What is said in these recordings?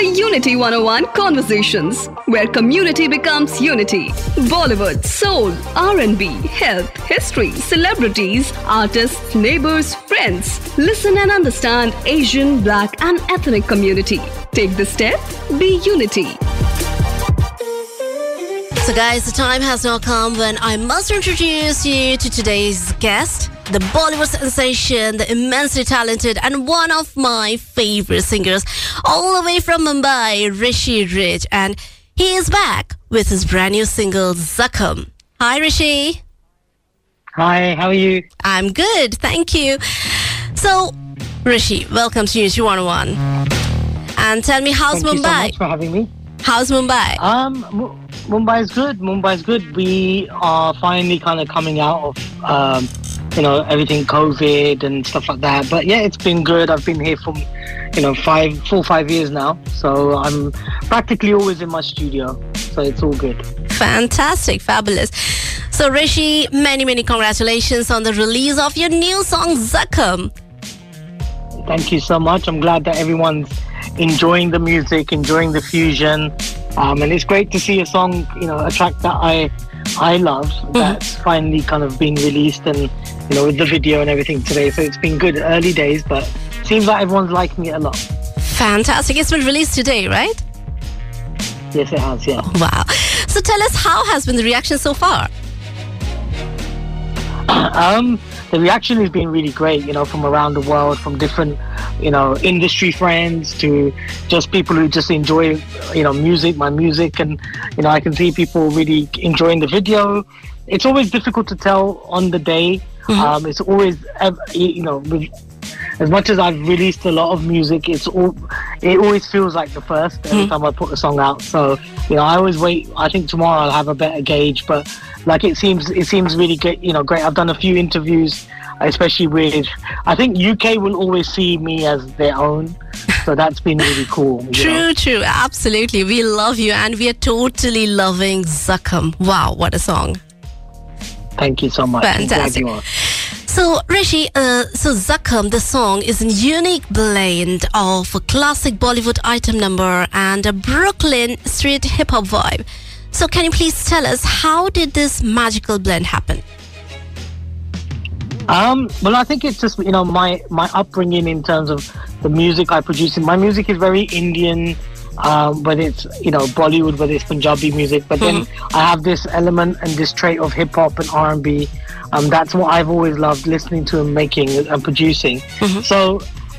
the Unity 101 Conversations, where community becomes unity. Bollywood, soul, R&B, health, history, celebrities, artists, neighbors, friends. Listen and understand Asian, Black and ethnic community. Take the step, be unity. So, guys, the time has now come when I must introduce you to today's guest, the Bollywood sensation, the immensely talented, and one of my favorite singers, all the way from Mumbai, Rishi Rich. And he is back with his brand new single, Zakham. Hi, Rishi. Hi, how are you? I'm good, thank you. So, Rishi, welcome to Unity 101. And tell me, how's Thank you so Mumbai? much for having me. how's Mumbai? Um, Mu- Mumbai's good. Mumbai is good. We are finally kind of coming out of, um, you know, everything COVID and stuff like that. But yeah, it's been good. I've been here for, you know, five, four, five years now. So I'm practically always in my studio. So it's all good. Fantastic, fabulous. So, Rishi, many, many congratulations on the release of your new song, Zakham. Thank you so much. I'm glad that everyone's enjoying the music, enjoying the fusion, um, and it's great to see a song, you know, a track that I I love that's finally kind of been released, and you know, with the video and everything today. So it's been good, early days, but seems like everyone's liking it a lot. Fantastic. It's been released today, right? Yes, it has. Yeah. Wow. So, tell us how has been the reaction so far? Um, the reaction has been really great, you know, from around the world, from different, you know, industry friends to just people who just enjoy, you know, music, my music, and you know, I can see people really enjoying the video. It's always difficult to tell on the day. Um, it's always, you know, as much as I've released a lot of music, it's all, it always feels like the first every time I put a song out. So, you know, I always wait. I think tomorrow I'll have a better gauge, but like it seems, it seems really good. You know, great. I've done a few interviews, especially with. I think UK will always see me as their own, so that's been really cool. you know. True, true. Absolutely. We love you and we are totally loving Zakham. Wow, what a song. Thank you so much. Fantastic. So, Rishi, uh, so Zakham, the song is a unique blend of a classic Bollywood item number and a Brooklyn street hip hop vibe. So, can you please tell us how did this magical blend happen? Um, well, I think it's just you know my my upbringing in terms of the music I produce. My music is very Indian, um, but it's you know Bollywood, whether it's Punjabi music. But then I have this element and this trait of hip hop and R and B. Um, that's what I've always loved listening to and making and producing. So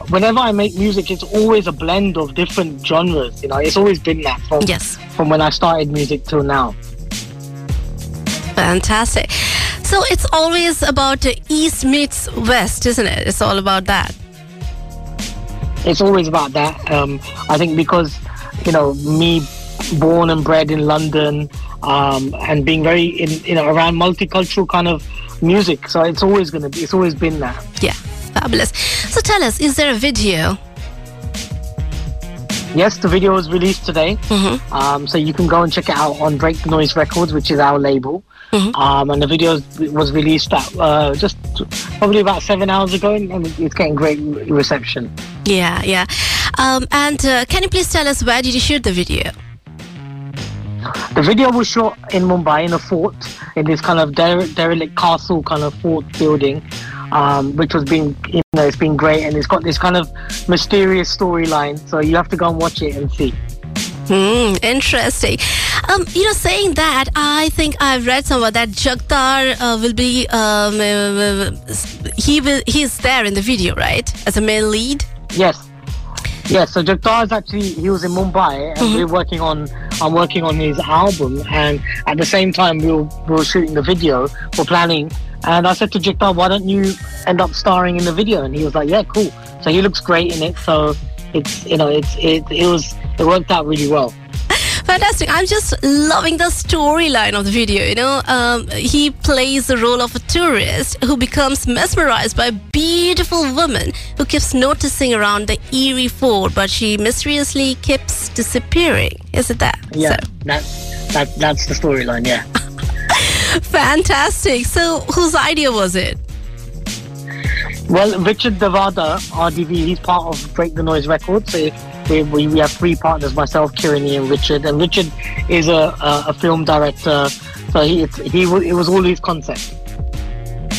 whenever I make music, it's always a blend of different genres. You know, it's always been that from Yes. from when I started music till now. Fantastic. So, it's always about East meets West, isn't it? It's all about that. it's always about that. Um, I think because you know me, born and bred in London, um, and being very in you know around multicultural kind of music, so it's always gonna be. It's always been that. Yeah, fabulous. So, tell us, is there a video? Yes, the video was released today, um, so you can go and check it out on Break the Noise Records, which is our label. Um, and the video was released at, uh, just probably about seven hours ago, and it's getting great reception. Yeah, yeah. Um, and uh, can you please tell us where did you shoot the video? The video was shot in Mumbai in a fort, in this kind of dere- derelict castle kind of fort building, um, which was being, you know, it's been great and it's got this kind of mysterious storyline. So you have to go and watch it and see. Hmm, interesting. Um, you know, saying that, I think I've read somewhere that Jagtar uh, will be um, uh, he will he's there in the video, right, as a male lead. Yes. Yes, so Jagtar is actually he was in Mumbai and uh-huh. we're working on I'm working on his album and at the same time we were, we were shooting the video for planning and I said to Jagtar, why don't you end up starring in the video? And he was like, Yeah, cool. So he looks great in it. So it's you know, it's it it was it worked out really well. Fantastic. I'm just loving the storyline of the video. You know, um, he plays the role of a tourist who becomes mesmerized by a beautiful woman who keeps noticing around the eerie fort, but she mysteriously keeps disappearing. Is it that? Yeah, So, that that that's the storyline. Yeah. fantastic. So, whose idea was it? Well, Richard Devada, RDV, he's part of Break the Noise Records. So we, we, we have three partners: myself, Kirani, and Richard. And Richard is a a, a film director, so he it's, he it was all his concept.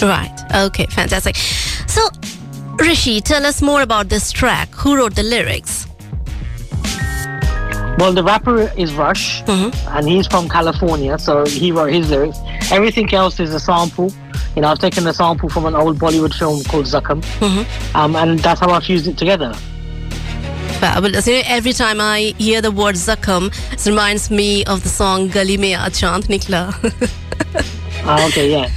Right. Okay, fantastic. So, Rishi, tell us more about this track. Who wrote the lyrics? Well, the rapper is Rush, and he's from California, so he wrote his lyrics. Everything else is a sample. You know, I've taken a sample from an old Bollywood film called Zakam, um, and that's how I fused it together. Fabulous. You know, every time I hear the word Zakam, it reminds me of the song Gali Mein Aaj Chand Nikla. Ah, okay, yeah.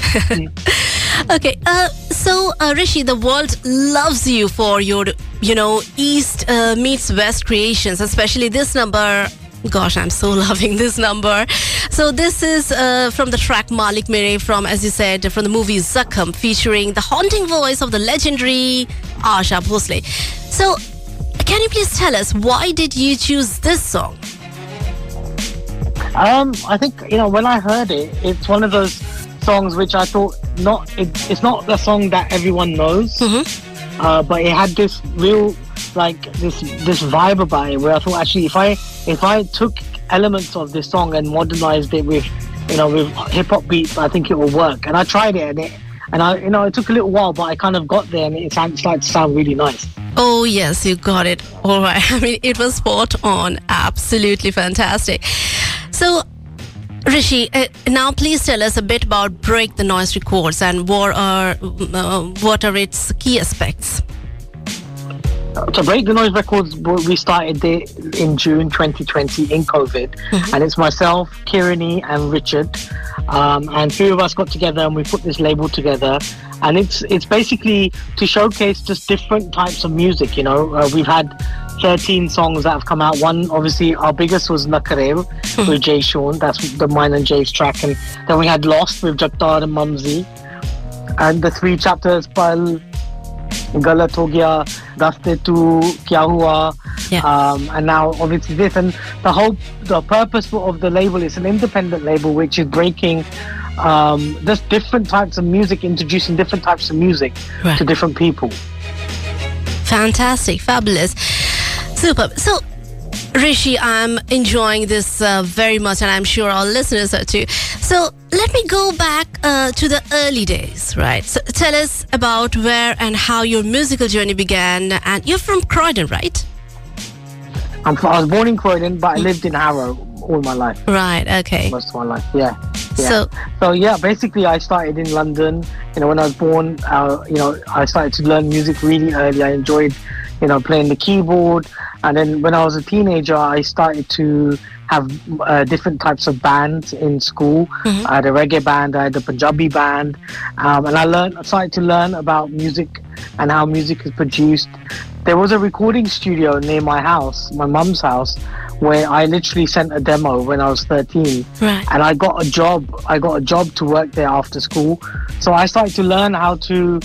okay, uh, so uh, Rishi, the world loves you for your, you know, East uh, meets West creations, especially this number. Gosh, I'm so loving this number. So this is uh, from the track Malik Mere from, as you said, from the movie Zakam, featuring the haunting voice of the legendary Asha Bhosle. So, can you please tell us why did you choose this song? Um, I think you know when I heard it, it's one of those songs which I thought not. It, it's not the song that everyone knows, uh, but it had this real like this this vibe about it where I thought actually if I if I took elements of this song and modernized it with you know with hip hop beats, I think it will work. And I tried it and it. And I, you know, it took a little while, but I kind of got there, and it started to sound really nice. Oh, yes, you got it. All right. I mean, it was spot on. Absolutely fantastic. So, Rishi, uh, now please tell us a bit about Break the Noise Records and what are, uh, what are its key aspects. So Break the Noise Records, we started it in June 2020 in COVID, and it's myself, Kirani, and Richard, um, and three of us got together and we put this label together. And it's it's basically to showcase just different types of music. You know, uh, we've had 13 songs that have come out. One, obviously, our biggest was Nakarev with Jay Sean. That's the mine and Jay's track. And then we had Lost with Jagtar and Mumsy. And the three chapters, Pal, galat ho gaya daste and now obviously this and the whole the purpose of the label is an independent label which is breaking um, just different types of music, introducing different types of music to different people. Fantastic, fabulous, super. So Rishi, I'm enjoying this uh, very much, and I'm sure our listeners are too. So, let me go back uh, to the early days, right? So, tell us about where and how your musical journey began. And you're from Croydon, right? I'm, I was born in Croydon but I lived in Harrow all my life Right. Okay. most of my life yeah yeah. So- so yeah basically i started in london you know when i was born uh, you know i started to learn music really early i enjoyed you know playing the keyboard and then when i was a teenager i started to have uh, different types of bands in school i had a reggae band i had a punjabi band um, and i learned I started to learn about music and how music is produced there was a recording studio near my house my mum's house where i literally sent a demo when i was 13 Right. and I got a job. I got a job to work there after school. So I started to learn how to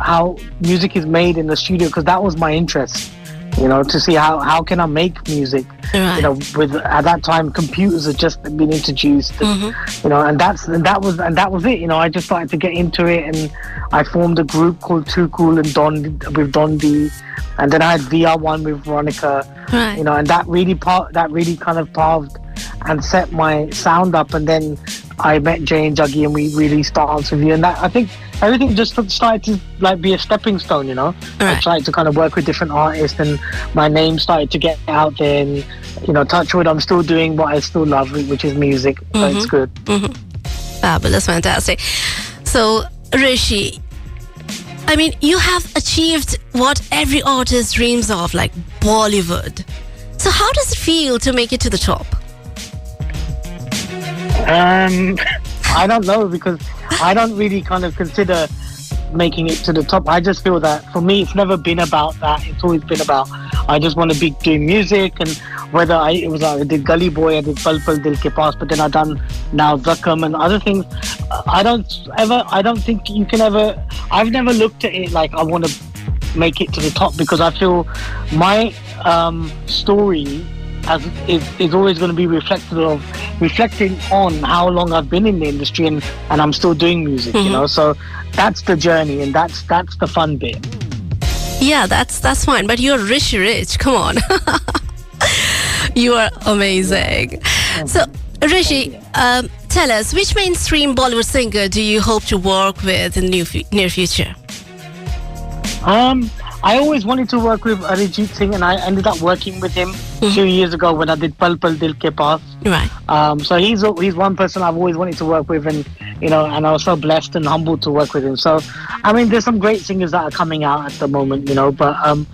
how music is made in the studio because that was my interest. You know, to see how how can I make music. Right. You know, with at that time computers had just been introduced. and, You know, and that's and that was and that was it. You know, I just started to get into it, and I formed a group called Too Cool and Don with Don D, and then I had VR One with Veronica Right. you know, and that really part that really kind of carved and set my sound up. And then I met Jay and Juggy, and we released Dance with You, and that I think everything just started to like be a stepping stone. You know, I Right. tried to kind of work with different artists, and my name started to get out there. And you know, Touchwood, I'm still doing what I still love, which is music. So it's mm-hmm. good. Mm-hmm. Fabulous, fantastic. So, Rishi, I mean, you have achieved what every artist dreams of, like Bollywood. So, how does it feel to make it to the top? Um, I don't know because I don't really kind of consider making it to the top. I just feel that for me, it's never been about that. It's always been about I just want to be doing music, and whether I it was I did Gully Boy, I did Pal Dil Ke Paas, but then I done now Zakam and other things. I don't ever. I don't think you can ever. I've never looked at it like I want to make it to the top because I feel my um, story as is, is always going to be reflective of reflecting on how long I've been in the industry and, and I'm still doing music, you know. So that's the journey and that's that's the fun bit. Yeah, that's that's fine. But you're Rishi Rich. Come on. You are amazing. So, Rishi, um, tell us which mainstream Bollywood singer do you hope to work with in the near, near future? Um, I always wanted to work with Arijit Singh, and I ended up working with him Mm-hmm. two years ago when I did Pal Pal Dil Ke Paas. Right. Um, so he's he's one person I've always wanted to work with, and you know, and I was so blessed and humbled to work with him. So, I mean, there's some great singers that are coming out at the moment, you know, but um,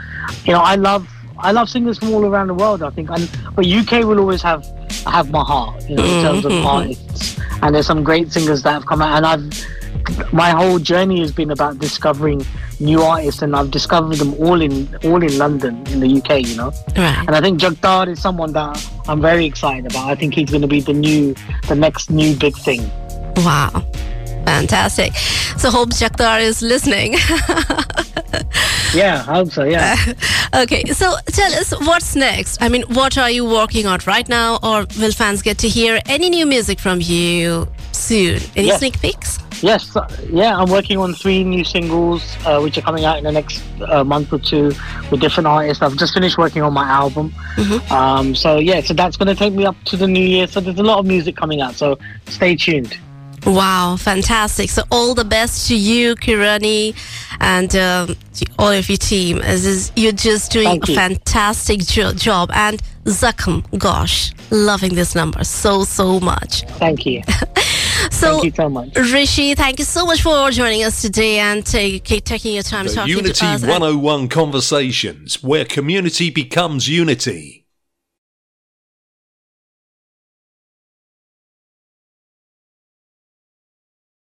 you know, I love I love singers from all around the world. I think, and but UK will always have have my heart, you know, in terms of artists. And there's some great singers that have come out, and I've my whole journey has been about discovering new artists, and I've discovered them all in all in London, in the UK, you know. Right. And I think Jagtar is someone that I'm very excited about. I think he's going to be the new, the next new big thing. Wow. Fantastic. So, hope Jagtar is listening. Yeah, I hope so. Yeah. okay, so tell us what's next. I mean, what are you working on right now, or will fans get to hear any new music from you soon? Any Yes. sneak peeks? Yes, yeah, I'm working on three new singles uh, which are coming out in the next uh, month or two with different artists. I've just finished working on my album. Um, so, yeah, so that's going to take me up to the new year. So, there's a lot of music coming out. So, stay tuned. Wow, fantastic. So, all the best to you, Kirani, and um, all of your team. As is, you're just doing Thank a fantastic jo- job. And Zakham, gosh, loving this number so, so much. Thank you. So, Thank you so much. Rishi, thank you so much for joining us today and take, taking your time The talking Unity to us. And- 101 Conversations, where community becomes unity.